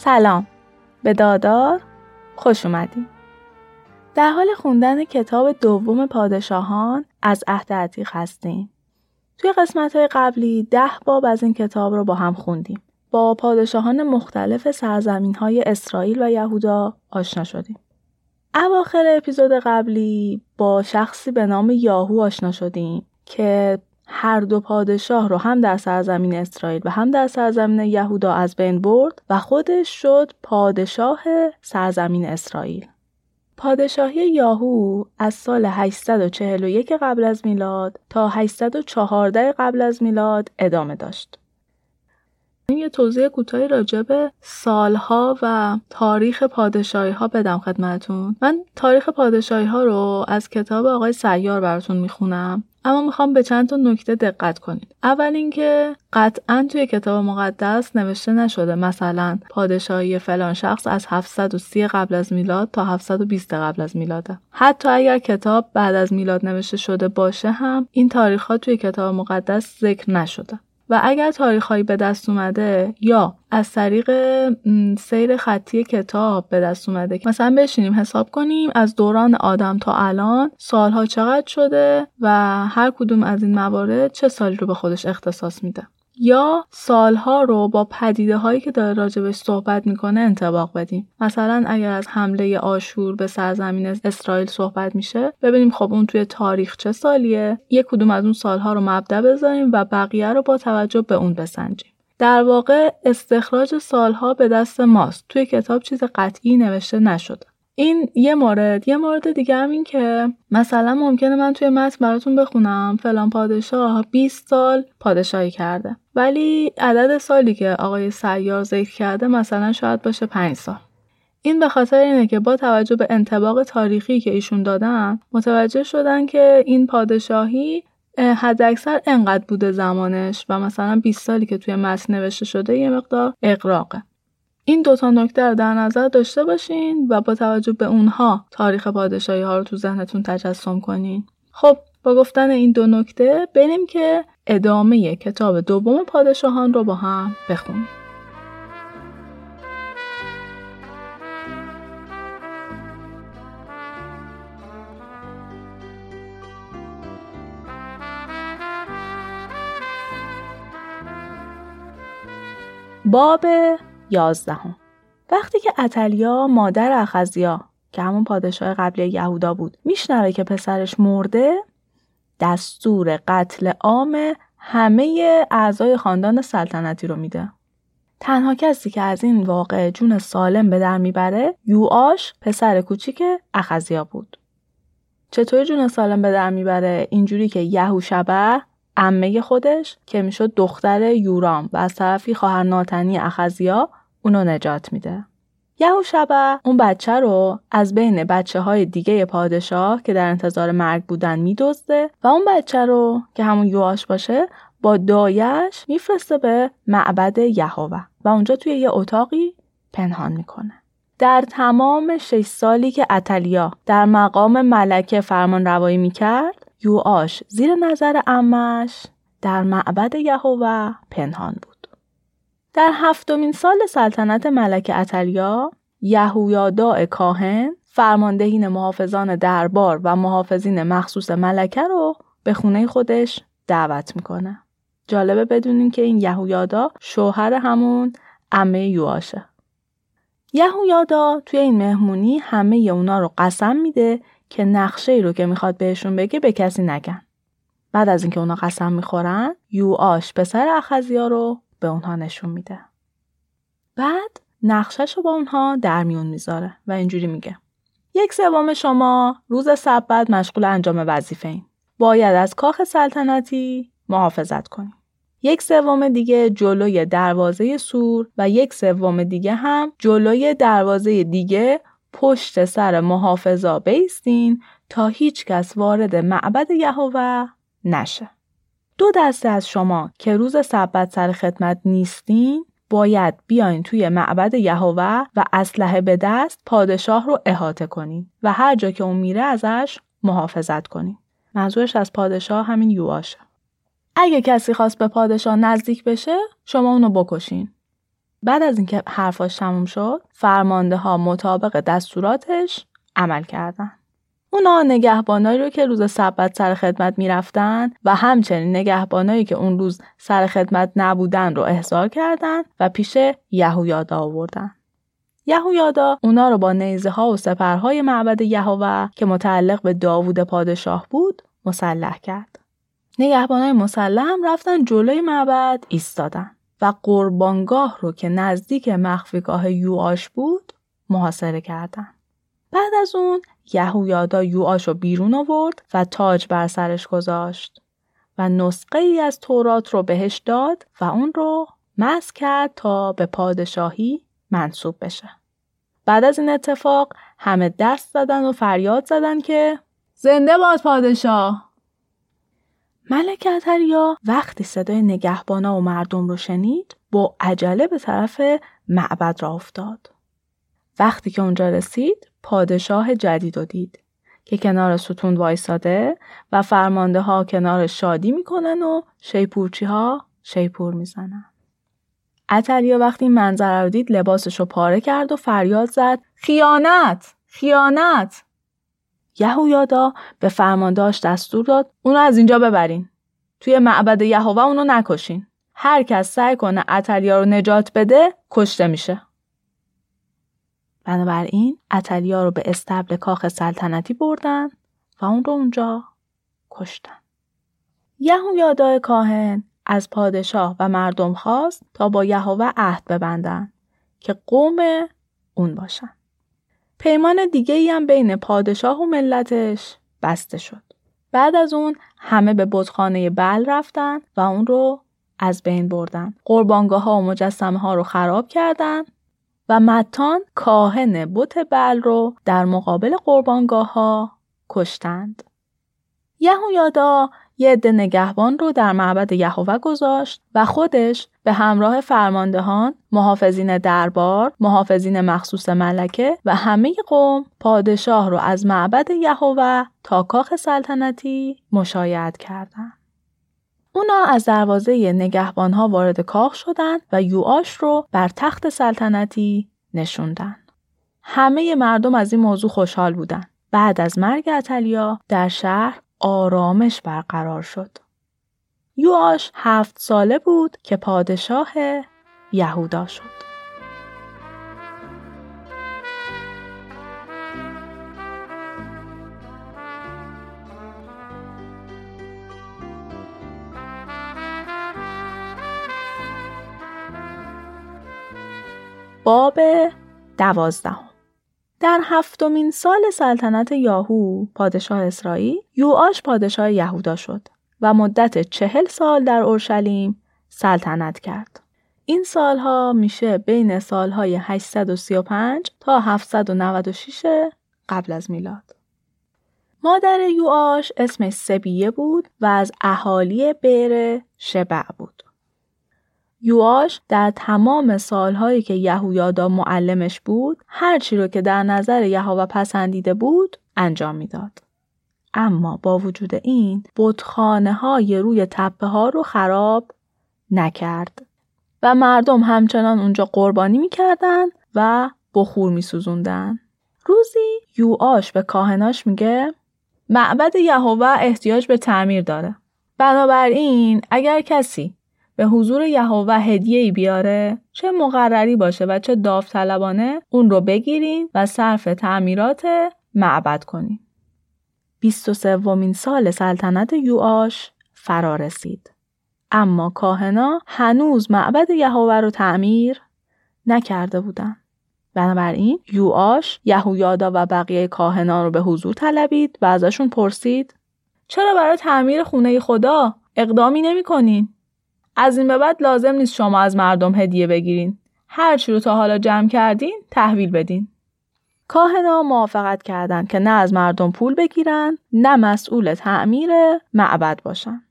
سلام. به دادار خوش اومدیم در حال خوندن کتاب دوم پادشاهان از عهد عتیق هستیم. توی قسمت های قبلی ده باب از این کتاب رو با هم خوندیم. با پادشاهان مختلف سرزمین های اسرائیل و یهودا آشنا شدیم. اواخر اپیزود قبلی با شخصی به نام یاهو آشنا شدیم که هر دو پادشاه رو هم در سرزمین اسرائیل و هم در سرزمین یهودا از بین برد و خودش شد پادشاه سرزمین اسرائیل. پادشاهی یاهو از سال 841 قبل از میلاد تا 814 قبل از میلاد ادامه داشت. یه توضیح کوتاهی راجع به سالها و تاریخ پادشاهی ها بدم خدمتون من تاریخ پادشاهی ها رو از کتاب آقای سیار براتون می‌خونم اما می‌خوام به چند تا نکته دقت کنید. اول اینکه قطعا توی کتاب مقدس نوشته نشده مثلا پادشاهی فلان شخص از 730 قبل از میلاد تا 720 قبل از میلاده. حتی اگر کتاب بعد از میلاد نوشته شده باشه هم این تاریخ ها توی کتاب مقدس ذکر نشده. و اگر تاریخهایی به دست اومده یا از طریق سیر خطی کتاب به دست اومده مثلا بشینیم حساب کنیم از دوران آدم تا الان سالها چقدر شده و هر کدوم از این موارد چه سالی رو به خودش اختصاص میده. یا سالها رو با پدیده هایی که داره راجبش صحبت می‌کنه انتباق بدیم. مثلا اگر از حمله آشور به سرزمین اسرائیل صحبت میشه ببینیم خب اون توی تاریخ چه سالیه؟ یک کدوم از اون سالها رو مبدا بذاریم و بقیه رو با توجه به اون بسنجیم. در واقع استخراج سالها به دست ماست. توی کتاب چیز قطعی نوشته نشده. این یه مورد یه مورد دیگه هم این که مثلا ممکنه من توی متن براتون بخونم فلان پادشاه 20 سال پادشاهی کرده. ولی عدد سالی که آقای سیار ذکر کرده مثلا شاید باشه 5 سال. این به خاطر اینه که با توجه به انتباق تاریخی که ایشون دادن متوجه شدن که این پادشاهی حداکثر انقدر بوده زمانش و مثلا 20 سالی که توی متن نوشته شده یه مقدار اقراقه این دوتا نکته رو در نظر داشته باشین و با توجه به اونها تاریخ پادشاهی ها رو تو ذهنتون تجسم کنین. خب با گفتن این دو نکته بریم که ادامه کتاب دوم پادشاهان رو با هم بخونیم. باب یازدهم. وقتی که اتلیا مادر اخزیا که همون پادشاه قبلی یهودا بود میشنوه که پسرش مرده دستور قتل عام همه اعضای خاندان سلطنتی رو میده. تنها کسی که از این واقع جون سالم به در می‌بره یوآش پسر کوچیک اخزیا بود. چطور جون سالم به در می‌بره؟ اینجوری که یهوشبه عمه خودش که می‌شد دختر یورام و از طرفی خواهر ناتنی اخزیا اونو نجات میده. یهوشبه اون بچه رو از بین بچه های دیگه پادشاه که در انتظار مرگ بودن میدزده و اون بچه رو که همون یواش باشه با دایش میفرسته به معبد یهوه و اونجا توی یه اتاقی پنهان می‌کنه. در تمام شش سالی که اتلیا در مقام ملکه فرمان روایی می‌کرد یوآش زیر نظر امش در معبد یهوه پنهان بود. در هفتمین سال سلطنت ملک اتلیا یهویادا کاهن فرماندهین محافظان دربار و محافظین مخصوص ملکه رو به خونه خودش دعوت می‌کنه. جالبه بدونین که این یهویادا شوهر همون امه یواشه. یهویادا توی این مهمونی همه اونا رو قسم میده که نقشه ای رو که می‌خواد بهشون بگه به کسی نگن. بعد از اینکه اونا قسم می‌خورن یوآش پسر اخزیا رو به اونها نشون میده. بعد نقشش رو با اونها در میون می‌ذاره و اینجوری میگه. یک سوم شما روز سبت مشغول انجام وظیفه این. باید از کاخ سلطنتی محافظت کنیم. یک سوم دیگه جلوی دروازه سور و یک سوم دیگه هم جلوی دروازه دیگه پشت سر محافظا بیستین تا هیچ کس وارد معبد یهوه نشه. دو دسته از شما که روز سبت سر خدمت نیستین باید بیاین توی معبد یهوه و اسلحه به دست پادشاه رو احاطه کنین و هر جا که اون میره ازش محافظت کنین. منظورش از پادشاه همین یواشه. اگه کسی خواست به پادشاه نزدیک بشه شما اونو بکشین. بعد از اینکه حرفاش تموم شد فرمانده ها مطابق دستوراتش عمل کردن. اونا نگهبانایی رو که روز سبت سر خدمت می‌رفتن و همچنین نگهبانایی که اون روز سر خدمت نبودن رو احضار کردن و پیش یهویادا آوردن. یهویادا اونا رو با نیزه ها و سپرهای معبد یهوه که متعلق به داوود پادشاه بود مسلح کرد. نگهبانای مسلح هم رفتن جلوی معبد ایستادن و قربانگاه رو که نزدیک مخفیگاه یوآش بود محاصره کردن. بعد از اون یهویادا یوآش رو بیرون آورد و تاج بر سرش گذاشت و نسخه ای از تورات رو بهش داد و اون رو مس کرد تا به پادشاهی منصوب بشه. بعد از این اتفاق همه دست زدن و فریاد زدن که زنده باد پادشاه ملک اتریا وقتی صدای نگهبانا و مردم رو شنید با عجله به طرف معبد را افتاد. وقتی که اونجا رسید پادشاه جدید رو دید که کنار ستون وایساده و فرمانده ها کنار شادی می‌کنن و شیپورچی ها شیپور می‌زنن. اتریا وقتی این منظره رو دید لباسش رو پاره کرد و فریاد زد خیانت! خیانت! یهویادا به فرماندهاش دستور داد اونو از اینجا ببرین. توی معبد یهوه اونو نکشین. هر کس سعی کنه اتلیا رو نجات بده کشته میشه. بنابراین اتلیا رو به استبل کاخ سلطنتی بردن و اون رو اونجا کشتن. یهویادا کاهن از پادشاه و مردم خواست تا با یهوه عهد ببندن که قوم اون باشن. پیمان دیگه ای هم بین پادشاه و ملتش بسته شد. بعد از اون همه به بتخانه بل رفتن و اون رو از بین بردن. قربانگاه ها و مجسمه ها رو خراب کردن و متان کاهن بت بل رو در مقابل قربانگاه ها کشتند. یهویادا یه عده نگهبان رو در معبد یهوه گذاشت و خودش به همراه فرماندهان، محافظین دربار، محافظین مخصوص ملکه و همه قوم پادشاه رو از معبد یهوه تا کاخ سلطنتی مشایعت کردند. اونا از دروازه نگهبانها وارد کاخ شدند و یوآش رو بر تخت سلطنتی نشوندن. همه مردم از این موضوع خوشحال بودند. بعد از مرگ اتلیا در شهر آرامش برقرار شد. یواش هفت ساله بود که پادشاه یهودا شد. باب دوازدهم در هفتمین سال سلطنت یاهو پادشاه اسرائیل یوآش پادشاه یهودا شد و مدت چهل سال در اورشلیم سلطنت کرد. این سالها میشه بین سالهای 835 تا 796 قبل از میلاد. مادر یوآش اسمش سبیه بود و از اهالی بیر شبع بود. یواش در تمام سالهایی که یهویادا معلمش بود هرچی رو که در نظر یهوه پسندیده بود انجام می‌داد. اما با وجود این بتخانه های روی تپه ها رو خراب نکرد و مردم همچنان اونجا قربانی می‌کردن و بخور میسوزوندن. روزی یوآش به کاهناش میگه معبد یهوه احتیاج به تعمیر داره. بنابراین اگر کسی به حضور یهوه هدیه ای بیاره چه مقرری باشه و چه داوطلبانه اون رو بگیرین و صرف تعمیرات معبد کنین. 23 سال سلطنت یوآش فرا رسید. اما کاهنا هنوز معبد یهوه رو تعمیر نکرده بودن. بنابراین یوآش یهویادا و بقیه کاهنان رو به حضور طلبید و ازشون پرسید چرا برای تعمیر خونه خدا اقدامی نمی کنین؟ از این به بعد لازم نیست شما از مردم هدیه بگیرین. هر چی رو تا حالا جمع کردین تحویل بدین. کاهنا موافقت کردند که نه از مردم پول بگیرن نه مسئول تعمیر معبد باشن.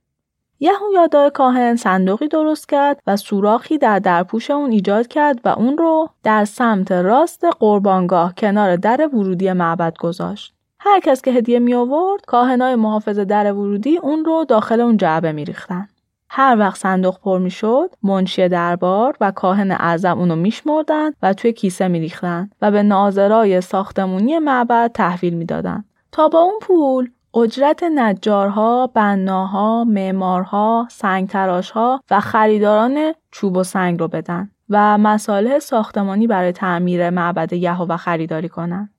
یهویادا کاهن صندوقی درست کرد و سوراخی در درپوش اون ایجاد کرد و اون رو در سمت راست قربانگاه کنار در ورودی معبد گذاشت. هر کس که هدیه می آورد کاهنای محافظ در ورودی اون رو داخل اون جعبه می ریختن. هر وقت صندوق پر می‌شد منشی دربار و کاهن اعظم اونو میشمردن و توی کیسه میریختن و به ناظرای ساختمونی معبد تحویل می‌دادن تا با اون پول اجرت نجارها، بناها، معمارها، سنگتراشها و خریداران چوب و سنگ رو بدن و مساله ساختمانی برای تعمیر معبد یهوه خریداری کنند.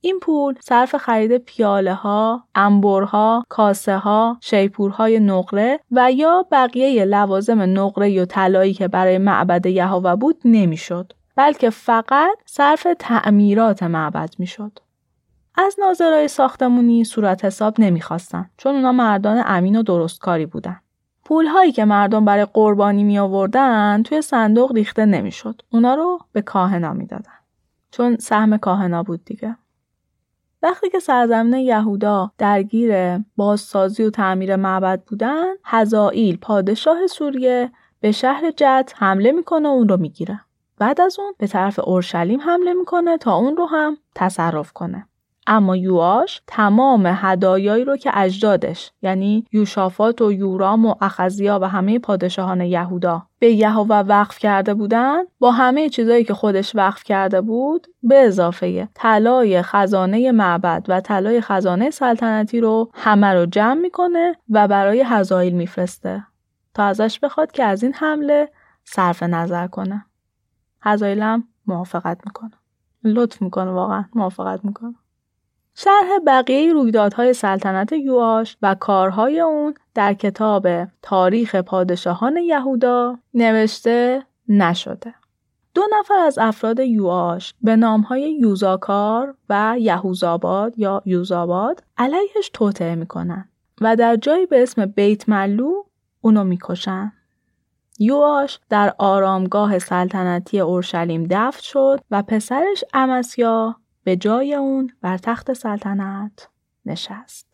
این پول صرف خرید پیاله ها، انبرها، کاسه ها، شیپورهای نقره و یا بقیه لوازم نقره و طلایی که برای معبد یهوه بود نمی‌شد بلکه فقط صرف تعمیرات معبد می‌شد. از ناظرای ساختمونی صورت حساب نمی‌خواستن چون اونا مردان امین و درستکاری بودن. پول هایی که مردم برای قربانی می آوردن توی صندوق ریخته نمی‌شد. اونا رو به کاهنا می‌دادن. چون سهم کاهنا بود دیگه. وقتی که سرزمین یهودا درگیر بازسازی و تعمیر معبد بودن، هزائیل پادشاه سوریه به شهر جد حمله می‌کنه و اون رو می‌گیره. بعد از اون به طرف اورشلیم حمله می‌کنه تا اون رو هم تصرف کنه. اما یواش تمام هدایایی رو که اجدادش یعنی یوشافات و یورام و اخزیا و همه پادشاهان یهودا به یهوه وقف کرده بودن با همه چیزایی که خودش وقف کرده بود به اضافه طلای خزانه معبد و طلای خزانه سلطنتی رو همه رو جمع می‌کنه و برای هزایل میفرسته. تا ازش بخواد که از این حمله صرف نظر کنه. هزایل هم موافقت می‌کنه. لطف می‌کنه واقعا موافقت می‌کنه. شرح بقیه رویدادهای سلطنت یواش و کارهای اون در کتاب تاریخ پادشاهان یهودا نوشته نشده. دو نفر از افراد یواش به نامهای یوزاکار و یهوزاباد یا یوزاباد علیهش توطعه می‌کنن و در جایی به اسم بیت ملو اونو می‌کشن. یواش در آرامگاه سلطنتی اورشلیم دفن شد و پسرش امسیا به جای اون بر تخت سلطنت نشست.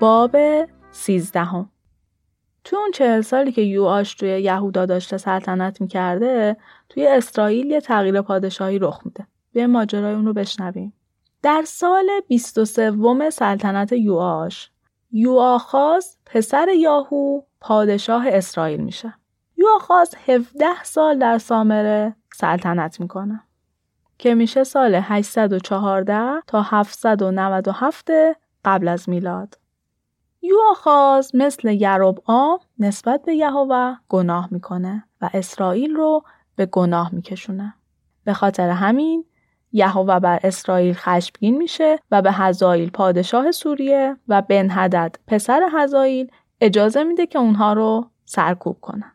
باب سیزدهم تو اون چهل سالی که یوآش توی یهودا داشته سلطنت می‌کرده توی اسرائیل یه تغییر پادشاهی رخ میده. به ماجرای اون رو بشنویم. در سال 23 سلطنت یوآش یوآخاز پسر یاهو پادشاه اسرائیل میشه. یوآخاز 17 سال در سامره سلطنت می‌کنه که میشه سال 814 تا 797 قبل از میلاد. یوآخاز مثل یروبعام نسبت به یهوه گناه می‌کنه و اسرائیل رو به گناه میکشونه. به خاطر همین یهوه بر اسرائیل خشمگین میشه و به هزایل پادشاه سوریه و بن هدد پسر هزایل اجازه میده که اونها رو سرکوب کنن.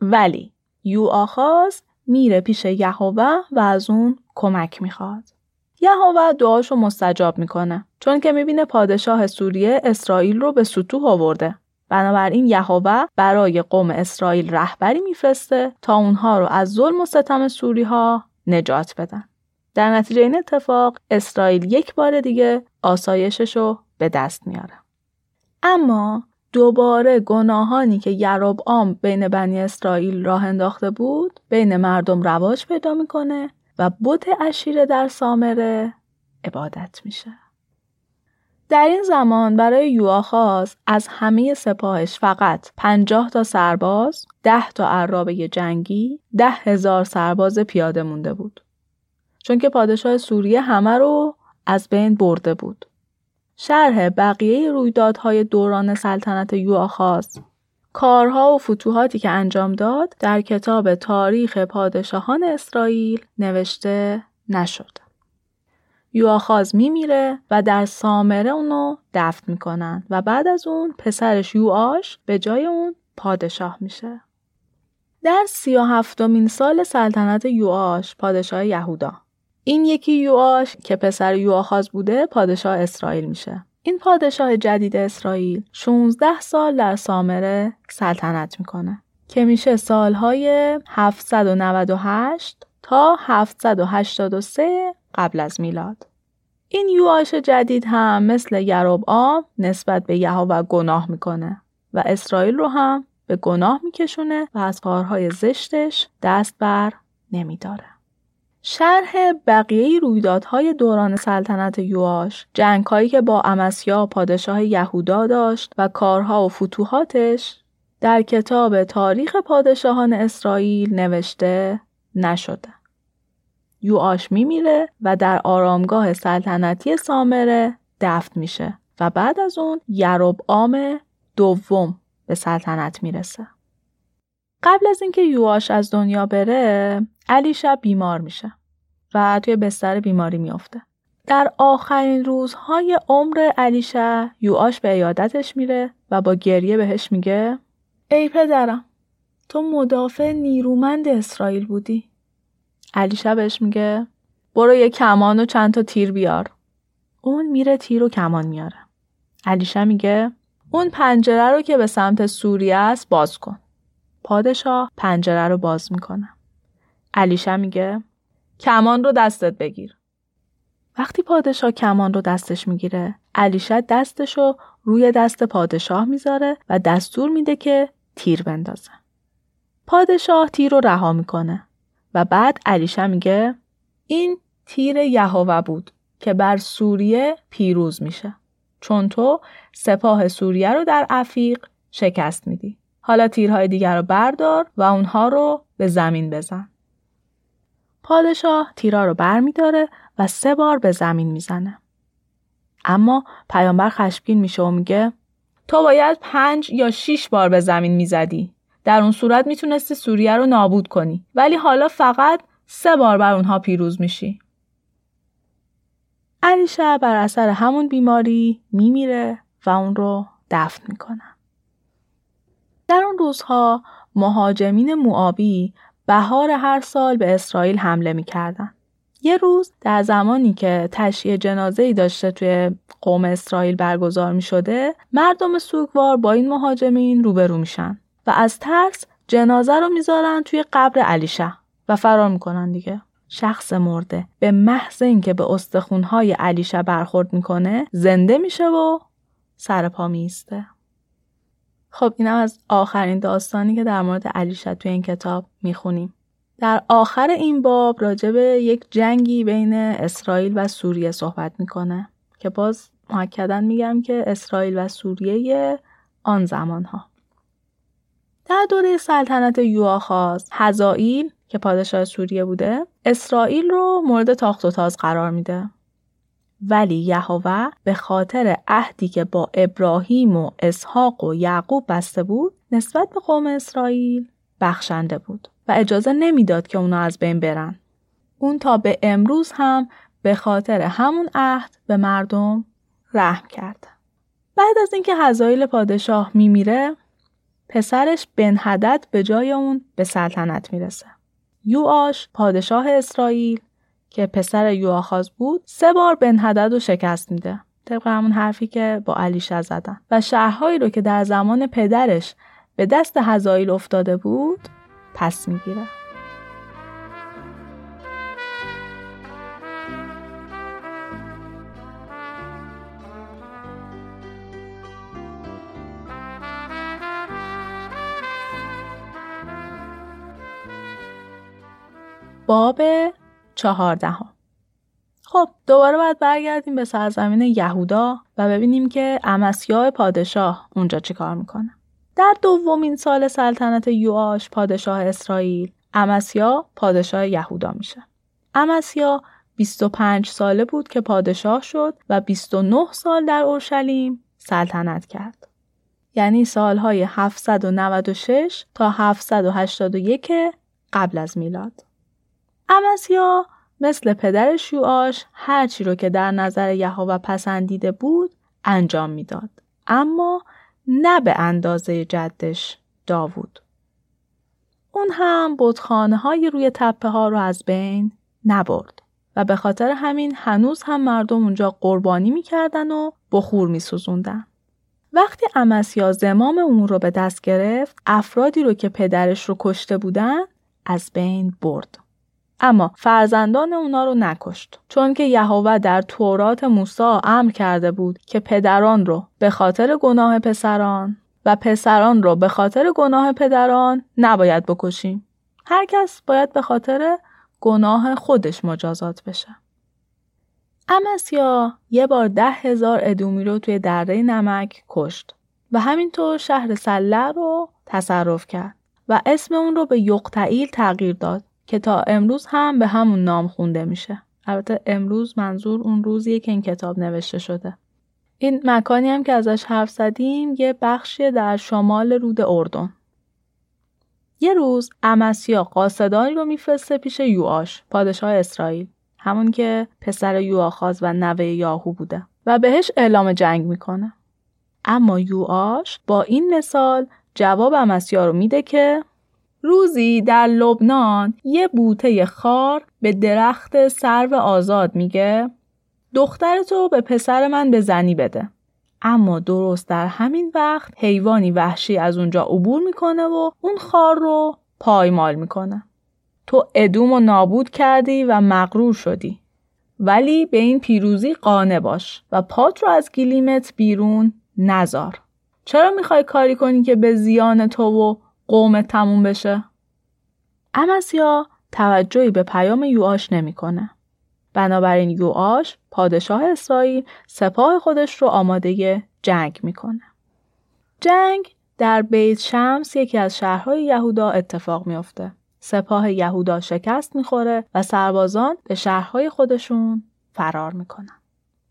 ولی یوآخاز میره پیش یهوه و از اون کمک می‌خواد. یهوه دعاشو مستجاب می‌کنه چون که می‌بینه پادشاه سوریه اسرائیل رو به سطوح آورده. بنابراین یهوه برای قوم اسرائیل رهبری میفرسته تا اونها رو از ظلم و ستم سوری ها نجات بدن. در نتیجه این اتفاق اسرائیل یک بار دیگه آسایشش رو به دست میاره اما دوباره گناهانی که یروبعام بین بنی اسرائیل راه انداخته بود بین مردم رواج پیدا می‌کنه و بت اشیره در سامره عبادت میشه. در این زمان برای یواخاز از همه سپاهش فقط پنجاه تا سرباز، ده تا عرابه جنگی، ده هزار سرباز پیاده مونده بود. چون که پادشاه سوریه همه رو از بین برده بود. شرح بقیه رویدادهای دوران سلطنت یواخاز کارها و فتوحاتی که انجام داد در کتاب تاریخ پادشاهان اسرائیل نوشته نشد. یواخاز میمیره و در سامره اونو دفن می‌کنن و بعد از اون پسرش یواش به جای اون پادشاه میشه. در سی و هفتمین سال سلطنت یواش پادشاه یهودا این یکی یواش که پسر یواخاز بوده پادشاه اسرائیل میشه. این پادشاه جدید اسرائیل 16 سال در سامره سلطنت می‌کنه که میشه سالهای 798 تا 783 قبل از میلاد. این یواش جدید هم مثل یروب آم نسبت به و گناه می‌کنه و اسرائیل رو هم به گناه میکشونه و از کارهای زشتش دست بر نمیداره. شرح بقیه رویدادهای دوران سلطنت یواش، جنگهایی که با امسیا پادشاه یهودا داشت و کارها و فتوحاتش در کتاب تاریخ پادشاهان اسرائیل نوشته نشده. یواش میمیره و در آرامگاه سلطنتی سامره دفن میشه و بعد از اون یروب آم دوم به سلطنت می‌رسه. قبل از اینکه یواش از دنیا بره علیشا بیمار میشه و توی بستر بیماری میافته. در آخرین روزهای عمر علیشا یواش به ایادتش میره و با گریه بهش میگه ای پدرم تو مدافع نیرومند اسرائیل بودی. علیشا بهش میگه برو یه کمان و چند تا تیر بیار. اون میره تیر و کمان میاره. علیشا میگه اون پنجره رو که به سمت سوریه است باز کن. پادشاه پنجره رو باز می‌کنه. علیشا میگه کمان رو دستت بگیر. وقتی پادشاه کمان رو دستش می‌گیره علیشا دستش رو روی دست پادشاه می‌ذاره و دستور میده که تیر بندازه. پادشاه تیر رو رها می‌کنه و بعد علیشا میگه این تیر یهوه بود که بر سوریه پیروز میشه. چون تو سپاه سوریه رو در افیق شکست میدی. حالا تیرهای دیگر رو بردار و اونها رو به زمین بزن. پادشاه تیرها رو بر میداره و سه بار به زمین می‌زنه. اما پیامبر خشمگین میشه و میگه تو باید پنج یا شیش بار به زمین می‌زدی. در اون صورت می‌تونستی سوریه رو نابود کنی. ولی حالا فقط سه بار بر اونها پیروز میشی. علیشه بر اثر همون بیماری میمیره و اون رو دفن می‌کنن. در اون روزها مهاجمین موابی بهار هر سال به اسرائیل حمله می‌کردن. یه روز در زمانی که تشییع جنازه ای داشته توی قوم اسرائیل برگزار می شده مردم سوگوار با این مهاجمین روبرو میشن و از ترس جنازه رو می‌ذارن توی قبر علیشه و فرار می‌کنن دیگه. شخص مرده به محض اینکه به استخونهای علیشه برخورد می‌کنه زنده میشه و سر پا میسته خب اینم از آخرین داستانی که در مورد علیشه توی این کتاب می‌خونیم. در آخر این باب راجع به یک جنگی بین اسرائیل و سوریه صحبت می‌کنه که باز محکدا میگم که اسرائیل و سوریه آن زمان ها در دوره سلطنت یواخاز هزائیل که پادشاه سوریه بوده اسرائیل رو مورد تاخت و تاز قرار میده. ولی یهوه به خاطر عهدی که با ابراهیم و اسحاق و یعقوب بسته بود نسبت به قوم اسرائیل بخشنده بود و اجازه نمی‌داد که اونا از بین برن. اون تا به امروز هم به خاطر همون عهد به مردم رحم کرد. بعد از اینکه حزایل پادشاه میمیره پسرش بنهدت به جای اون به سلطنت می‌رسه. یوآش پادشاه اسرائیل که پسر یوآخاز بود سه بار بنهدد رو شکست میده. طبق همون حرفی که با علیشه زدن. و شهرهایی رو که در زمان پدرش به دست هزایل افتاده بود پس می‌گیره. باب چهاردهم خب دوباره باید برگردیم به سرزمین یهودا و ببینیم که امسیا پادشاه اونجا چی کار می‌کنه. در دومین سال سلطنت یواش پادشاه اسرائیل امسیا پادشاه یهودا میشه. امسیا 25 ساله بود که پادشاه شد و 29 سال در اورشلیم سلطنت کرد. یعنی سالهای 796 تا 781 قبل از میلاد. امسیا مثل پدر شوآش هرچی رو که در نظر یهوه پسندیده بود انجام می‌داد اما نه به اندازه جدش داوود اون هم بودخانه های روی تپه ها رو از بین نبرد و به خاطر همین هنوز هم مردم اونجا قربانی می‌کردن و بخور میسوزوندن. وقتی امسیا زمام اون رو به دست گرفت افرادی رو که پدرش رو کشته بودن از بین برد. اما فرزندان اونا رو نکشت چون که یهوه در تورات موسی امر کرده بود که پدران رو به خاطر گناه پسران و پسران رو به خاطر گناه پدران نباید بکشیم. هر کس باید به خاطر گناه خودش مجازات بشه. امسیا یه بار ده هزار ادومی رو توی دره نمک کشت و همینطور شهر سله رو تصرف کرد و اسم اون رو به یقتعیل تغییر داد. که تا امروز هم به همون نام خونده میشه. البته امروز منظور اون روزیه که این کتاب نوشته شده. این مکانی هم که ازش حرف زدیم یه بخشی در شمال رود اردن. یه روز امسیا قاصدانی رو میفرسته پیش یوآش پادشاه اسرائیل همون که پسر یوآخاز و نوه یاهو بوده و بهش اعلام جنگ می‌کنه اما یوآش با این مثال جواب امسیا رو میده که روزی در لبنان یه بوته خار به درخت سرو آزاد میگه دخترتو به پسر من به زنی بده. اما درست در همین وقت حیوانی وحشی از اونجا عبور می‌کنه و اون خار رو پایمال می‌کنه. تو ادوم و نابود کردی و مغرور شدی. ولی به این پیروزی قانه باش و پات رو از گلیمت بیرون نزار چرا می‌خوای کاری کنی که به زیان تو و قوم تموم بشه؟ امسیا توجهی به پیام یوآش نمی‌کنه. بنابراین یوآش پادشاه اسرائیل سپاه خودش رو آماده جنگ می‌کنه. جنگ در بیت شمس یکی از شهرهای یهودا اتفاق میافته. سپاه یهودا شکست می‌خوره و سربازان به شهرهای خودشون فرار می‌کنن.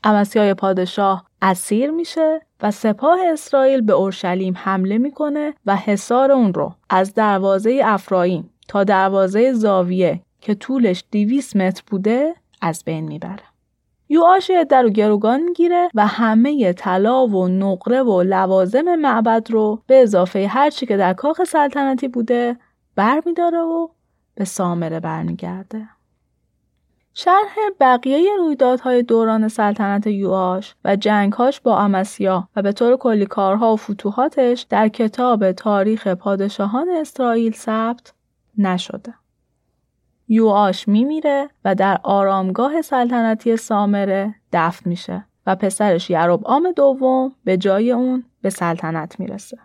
امسیای پادشاه اسیر میشه و سپاه اسرائیل به اورشلیم حمله می‌کنه و حصار اون رو از دروازه افرایم تا دروازه زاویه که طولش 200 متر بوده از بین می‌بره. یوآش در رو گروگان می‌گیره و همه طلا و نقره و لوازم معبد رو به اضافه هرچی که در کاخ سلطنتی بوده برمیداره و به سامره برمیگرده. شرح بقیه رویدادهای دوران سلطنت یوآش و جنگهاش با امسیا و به طور کلی کارها و فتوحاتش در کتاب تاریخ پادشاهان اسرائیل ثبت نشده. یوآش میمیره و در آرامگاه سلطنتی سامره دفن میشه و پسرش آم دوم به جای اون به سلطنت می‌رسه.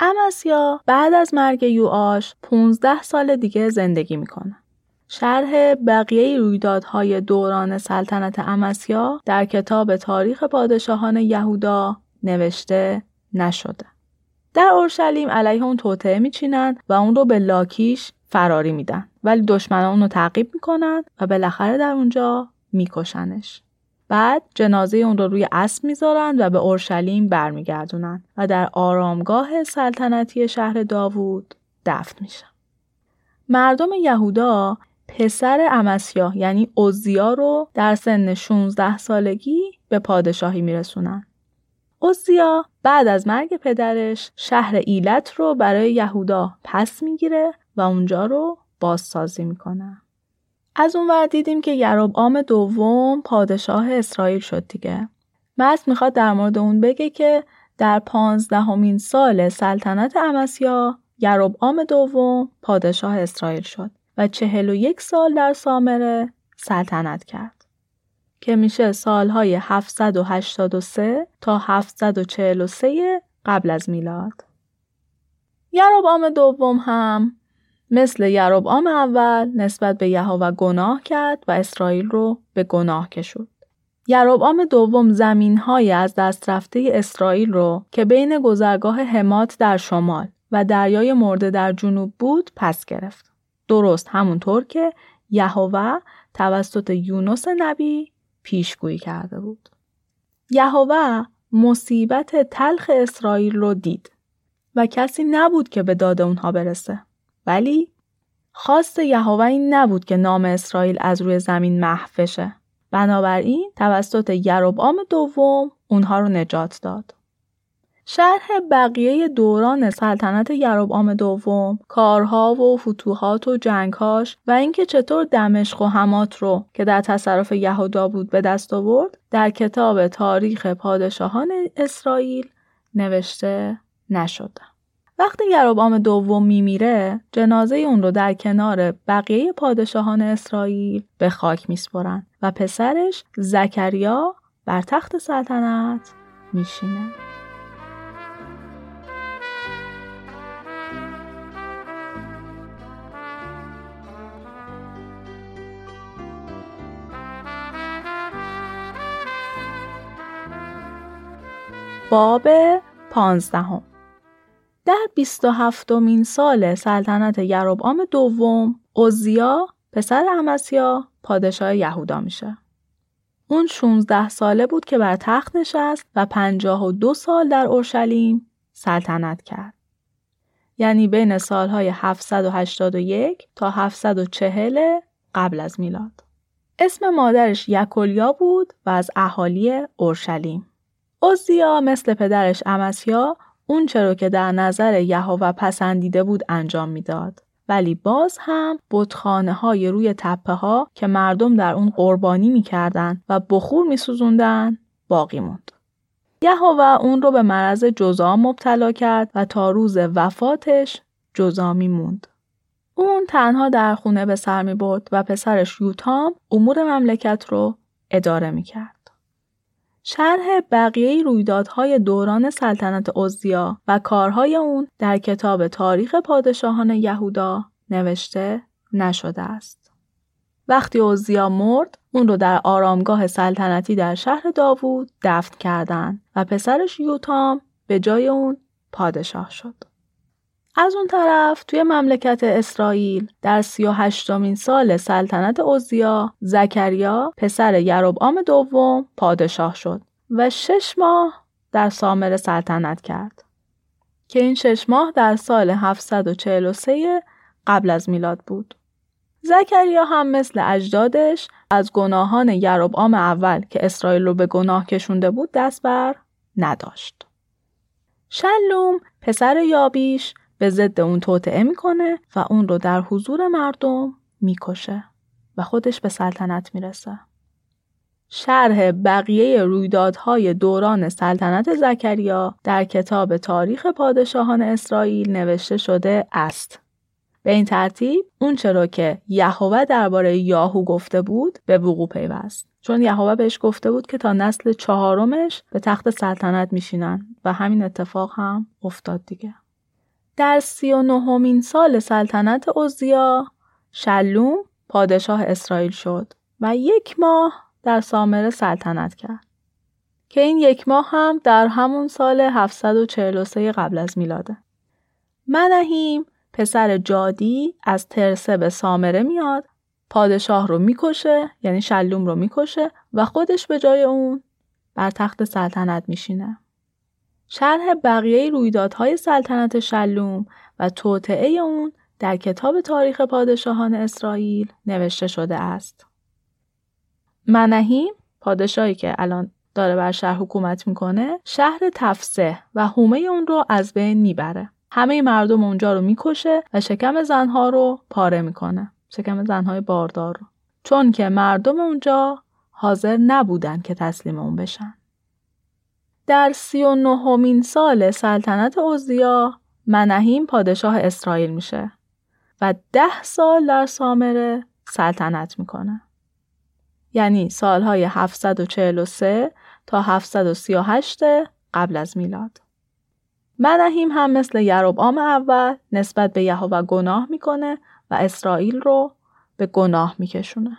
امسیا بعد از مرگ یوآش 15 سال دیگه زندگی می‌کنه. شرح بقیه رویدادهای دوران سلطنت امسیا در کتاب تاریخ پادشاهان یهودا نوشته نشده. در اورشلیم علیه اون توطعه میچینند و اون رو به لاکیش فراری میدن ولی دشمنان اون رو تعقیب می‌کنن و بالاخره در اونجا میکشنش. بعد جنازه اون رو روی اسب می‌ذارن و به اورشلیم برمیگردونن و در آرامگاه سلطنتی شهر داوود دفن میشن. مردم یهودا پسر امسیا یعنی اوزیا رو در سن 16 سالگی به پادشاهی میرسونن. اوزیا بعد از مرگ پدرش شهر ایلت رو برای یهودا پس می‌گیره و اونجا رو بازسازی می‌کنه. از اون ور دیدیم که آم دوم پادشاه اسرائیل شد دیگه. مست می‌خواد در مورد اون بگه که در پانزدهمین سال سلطنت امسیا آم دوم پادشاه اسرائیل شد. چهل و یک سال در سامره سلطنت کرد که میشه سالهای 783 تا 743 قبل از میلاد. یروبام دوم هم مثل یروبام اول نسبت به یهوه گناه کرد و اسرائیل رو به گناه کشود. یروبام دوم زمین های از دست رفته اسرائیل رو که بین گذرگاه حمات در شمال و دریای مرده در جنوب بود پس گرفت. درست همونطور که یهوه توسط یونس نبی پیشگویی کرده بود. یهوه مصیبت تلخ اسرائیل رو دید و کسی نبود که به داد اونها برسه. ولی خواست یهوه این نبود که نام اسرائیل از روی زمین محو. بنابراین توسط یروبعام دوم اونها رو نجات داد. شرح بقیه دوران سلطنت یروبعام دوم، کارها و فتوحات و جنگهاش و اینکه چطور دمشق و حمات رو که در تصرف یهودا بود به دست آورد در کتاب تاریخ پادشاهان اسرائیل نوشته نشده. وقتی یروبام دوم میمیره جنازه اون رو در کنار بقیه پادشاهان اسرائیل به خاک میسپرن و پسرش زکریا بر تخت سلطنت میشینه. باب پانزدهم در بیست و هفتمین سال سلطنت یروبعام دوم اوزیا پسر امسیا پادشاه یهودا میشه. اون 16 ساله بود که بر تخت نشست و 52 سال در اورشلیم سلطنت کرد. یعنی بین سالهای 781 تا 740 قبل از میلاد. اسم مادرش یکولیا بود و از اهالی اورشلیم. اوزیا مثل پدرش امسیا اون چرا که در نظر یهوه پسندیده بود انجام می‌داد. ولی باز هم بتخانه های روی تپه ها که مردم در اون قربانی می‌کردن و بخور میسوزوندن باقی موند. یهوه اون رو به مرض جزام مبتلا کرد و تا روز وفاتش جزامی موند. اون تنها در خونه به سر می برد و پسرش یوتام امور مملکت رو اداره می کرد. شرح بقیه رویدادهای دوران سلطنت اوزیا و کارهای اون در کتاب تاریخ پادشاهان یهودا نوشته نشده است. وقتی اوزیا مرد، اون رو در آرامگاه سلطنتی در شهر داوود دفن کردند و پسرش یوتام به جای اون پادشاه شد. از اون طرف توی مملکت اسرائیل در سی و هشتمین سال سلطنت اوزیا زکریا پسر یروبعام دوم پادشاه شد و شش ماه در سامر سلطنت کرد که این شش ماه در سال 743 قبل از میلاد بود. زکریا هم مثل اجدادش از گناهان یروبعام اول که اسرائیل رو به گناه کشونده بود دست بر نداشت. شلوم پسر یابیش به ضد اون توطعه می‌کنه و اون رو در حضور مردم می‌کشه و خودش به سلطنت می‌رسه. شرح بقیه رویدادهای دوران سلطنت زکریا در کتاب تاریخ پادشاهان اسرائیل نوشته شده است. به این ترتیب اون چرا که یهوه درباره یاهو گفته بود به وقوع پیوست. چون یهوه بهش گفته بود که تا نسل چهارمش به تخت سلطنت میشینن و همین اتفاق هم افتاد دیگه. در سی و نهمین سال سلطنت اوزیا شلوم پادشاه اسرائیل شد و یک ماه در سامره سلطنت کرد که این یک ماه هم در همون سال 743 قبل از میلاده. منهیم پسر جادی از ترسه به سامره میاد پادشاه رو می‌کشه یعنی شلوم رو می‌کشه و خودش به جای اون بر تخت سلطنت میشینه. شرح بقیه رویدادهای سلطنت شلوم و توطعه اون در کتاب تاریخ پادشاهان اسرائیل نوشته شده است. منهیم پادشاهی که الان داره بر شهر حکومت می‌کنه شهر تفسه و حومه اون رو از بین می‌بره. همه مردم اونجا رو می‌کشه و شکم زنها رو پاره می‌کنه. شکم زنهای باردار رو. چون که مردم اونجا حاضر نبودن که تسلیم اون بشن. در سی و نهمین سال سلطنت اوزیا منهیم پادشاه اسرائیل میشه و ده سال در سامره سلطنت می‌کنه. یعنی سالهای 743 تا 738 قبل از میلاد. منهیم هم مثل یروبعام اول نسبت به یهوه گناه می‌کنه و اسرائیل رو به گناه میکشونه.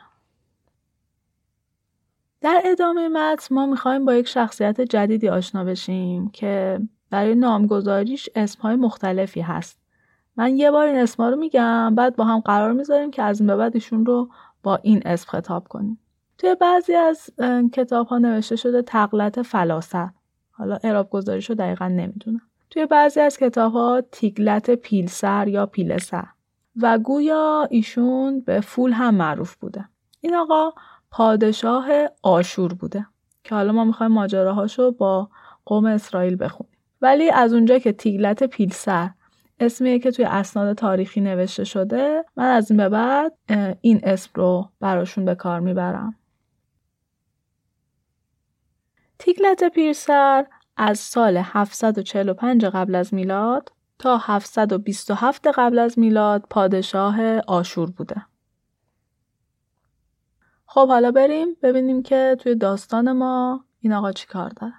در ادامه متن ما می‌خوایم با یک شخصیت جدیدی آشنا بشیم که برای نامگذاریش اسمهای مختلفی هست. من یه بار این اسما رو میگم بعد با هم قرار می‌ذاریم که از این به بعد ایشون رو با این اسم خطاب کنیم. توی بعضی از کتاب ها نوشته شده تقلت فلاسه. حالا اعراب گذاریش رو دقیقا نمی‌دونم. توی بعضی از کتاب ها تیگلت پیلسر یا پیلسر و گویا ایشون به فول هم معروف بوده. این آقا پادشاه آشور بوده که حالا ما می‌خوایم ماجراهاشو با قوم اسرائیل بخونیم ولی از اونجا که تیگلت پیلسر اسمیه که توی اسناد تاریخی نوشته شده من از این به بعد این اسم رو براشون به کار می‌برم تیگلت پیلسر از سال 745 قبل از میلاد تا 727 قبل از میلاد پادشاه آشور بوده. خب حالا بریم ببینیم که توی داستان ما این آقا چی کار داره.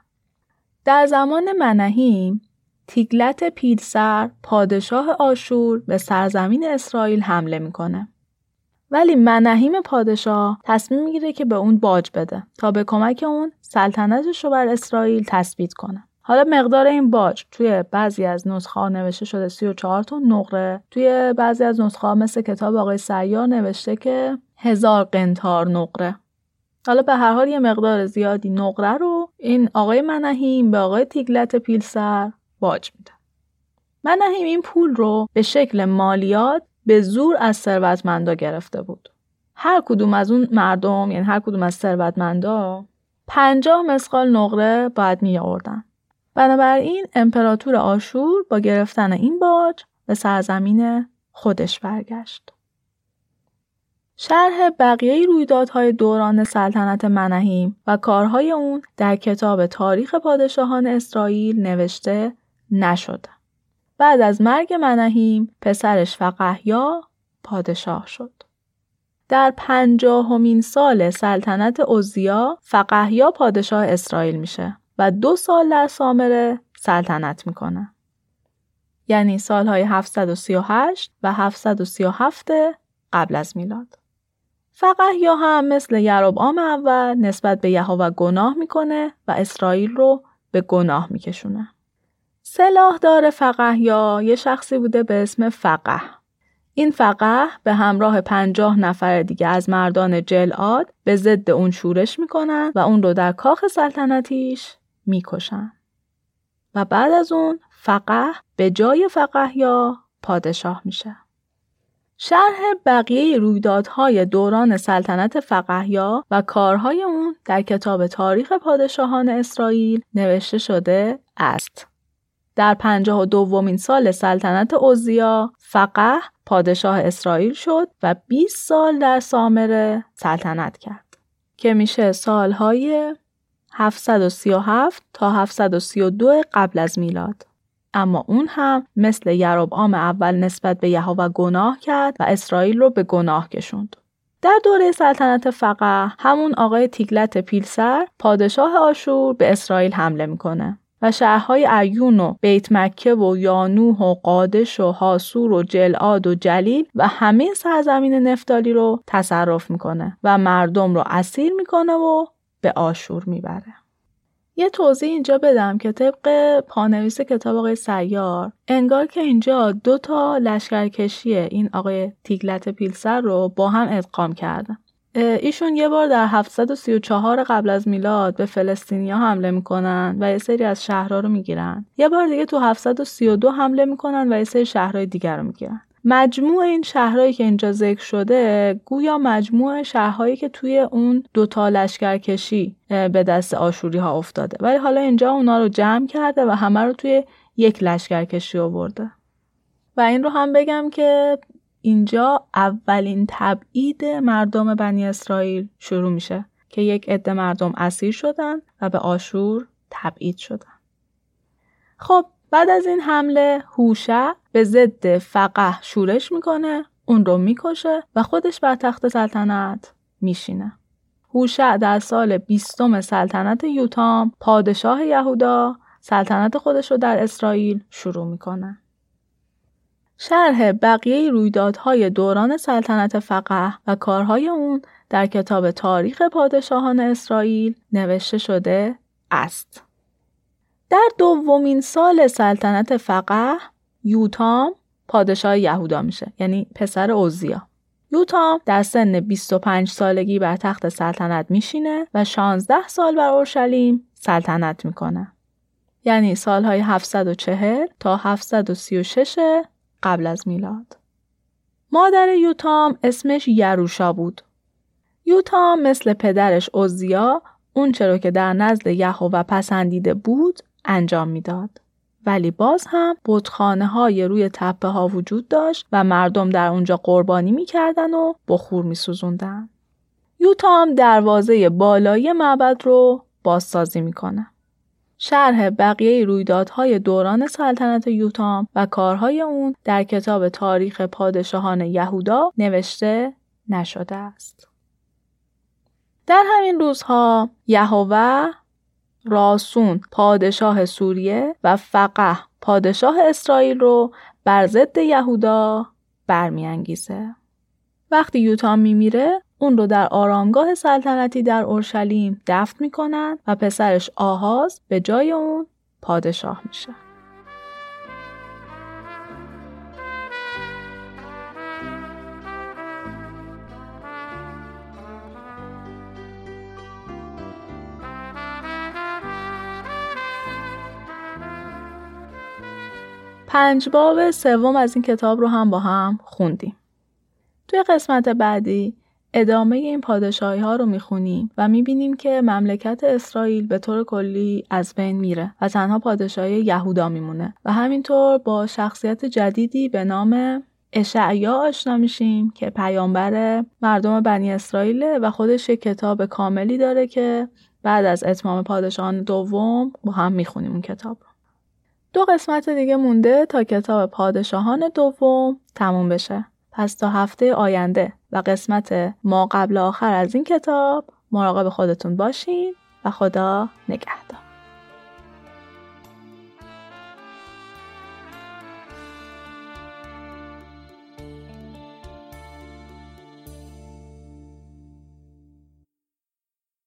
در زمان منهیم تیگلت پیلسر پادشاه آشور به سرزمین اسرائیل حمله می‌کنه. ولی منهیم پادشاه تصمیم می‌گیره که به اون باج بده تا به کمک اون سلطنتش رو بر اسرائیل تثبیت کنه. حالا مقدار این باج توی بعضی از نسخه ها نوشته شده 34 تا نقره. توی بعضی از نسخه ها مثل کتاب آقای سیار نوشته که هزار قنتار نقره. حالا به هر حال یه مقدار زیادی نقره رو این آقای منهیم به آقای تیگلت پیلسر باج میده. منهیم این پول رو به شکل مالیات به زور از ثروتمندا گرفته بود. هر کدوم از اون مردم یعنی هر کدوم از ثروتمندا پنجاه مسقال نقره باید می آوردن بنابراین امپراتور آشور با گرفتن این باج به سرزمین خودش برگشت. شرح بقیه رویدادهای دوران سلطنت منهیم و کارهای اون در کتاب تاریخ پادشاهان اسرائیل نوشته نشده. بعد از مرگ منهیم پسرش فقهیا پادشاه شد. در پنجاهمین سال سلطنت اوزیا فقهیا پادشاه اسرائیل میشه و دو سال در سامره سلطنت می‌کنه. یعنی سالهای 738 و 737 قبل از میلاد. فقه یا هم مثل یروبعام اول نسبت به یهوه گناه می‌کنه و اسرائیل رو به گناه میکشونه. سلاح داره فقه یا یه شخصی بوده به اسم فقه. این فقه به همراه پنجاه نفر دیگه از مردان جلعاد به ضد اون شورش می‌کنن و اون رو در کاخ سلطنتیش می‌کشن. و بعد از اون فقه به جای فقه یا پادشاه میشه. شرح بقیه رویدادهای دوران سلطنت فقهیا و کارهای اون در کتاب تاریخ پادشاهان اسرائیل نوشته شده است. در پنجاه و دومین سال سلطنت اوزیا فقه پادشاه اسرائیل شد و 20 سال در سامره سلطنت کرد که میشه سالهای 737 تا 732 قبل از میلاد. اما اون هم مثل یروبعام اول نسبت به یهوه گناه کرد و اسرائیل رو به گناه کشوند. در دوره سلطنت فقه همون آقای تیگلت پیلسر پادشاه آشور به اسرائیل حمله می‌کنه و شهرهای ایون و بیت مکه و یانوح و قادش و حاسور و جلعاد و جلیل و همه سرزمین نفتالی رو تصرف می‌کنه و مردم رو اسیر می‌کنه و به آشور می‌بره. یه توضیح اینجا بدم که طبق پانویس کتاب آقای سیار انگار که اینجا دو تا لشکرکشی این آقای تیگلت پیلسر رو با هم ادغام کردن. ایشون یه بار در 734 قبل از میلاد به فلسطینیا حمله می‌کنن و یه سری از شهرها رو می‌گیرن. یه بار دیگه تو 732 حمله می‌کنن و یه سری شهرهای دیگر رو می‌گیرن. مجموع این شهرهایی که اینجا ذکر شده گویا مجموع شهرهایی که توی اون دوتا لشکرکشی به دست آشوری ها افتاده. ولی حالا اینجا اونا رو جمع کرده و همه رو توی یک لشکرکشی آورده. و این رو هم بگم که اینجا اولین تبعید مردم بنی اسرائیل شروع میشه که یک عده مردم اسیر شدن و به آشور تبعید شدن. خب بعد از این حمله هوشع به ضد فقه شورش می‌کنه اون رو می‌کشه و خودش بر تخت سلطنت میشینه هوشع در سال بیستم سلطنت یوتام پادشاه یهودا سلطنت خودش رو در اسرائیل شروع می‌کنه شرح بقیه رویدادهای دوران سلطنت فقه و کارهای اون در کتاب تاریخ پادشاهان اسرائیل نوشته شده است. در دومین سال سلطنت فقه یوتام پادشاه یهودا میشه یعنی پسر اوزیا یوتام در سن 25 سالگی بر تخت سلطنت میشینه و 16 سال بر اورشلیم سلطنت می‌کنه. یعنی سالهای 740 تا 736 قبل از میلاد. مادر یوتام اسمش یروشا بود. یوتام مثل پدرش اوزیا اون چرا که در نزد یهوه پسندیده بود انجام می‌داد. ولی باز هم بتخانه های روی تپه ها وجود داشت و مردم در اونجا قربانی می‌کردن و بخور میسوزوندن. یوتام دروازه بالایی معبد رو بازسازی می‌کنه. شرح بقیه رویدادهای دوران سلطنت یوتام و کارهای اون در کتاب تاریخ پادشاهان یهودا نوشته نشده است. در همین روزها یهوه راسون پادشاه سوریه و فقه پادشاه اسرائیل رو بر ضد یهودا برمیانگیزه. وقتی یوتام میمیره اون رو در آرامگاه سلطنتی در اورشلیم دفن می‌کنن و پسرش آهاز به جای اون پادشاه میشه. پنج باب سوم از این کتاب رو هم با هم خوندیم. توی قسمت بعدی ادامه این پادشاهی ها رو می‌خونیم و می‌بینیم که مملکت اسرائیل به طور کلی از بین میره و تنها پادشاهی یهودا میمونه و همینطور با شخصیت جدیدی به نام اشعیا آشنا میشیم که پیامبر مردم بنی اسرائیل و خودش یک کتاب کاملی داره که بعد از اتمام پادشاهان دوم با هم می‌خونیم اون کتاب رو. دو قسمت دیگه مونده تا کتاب پادشاهان دوم تموم بشه. پس تا هفته آینده و قسمت ما قبل آخر از این کتاب مراقب خودتون باشین و خدا نگهدار.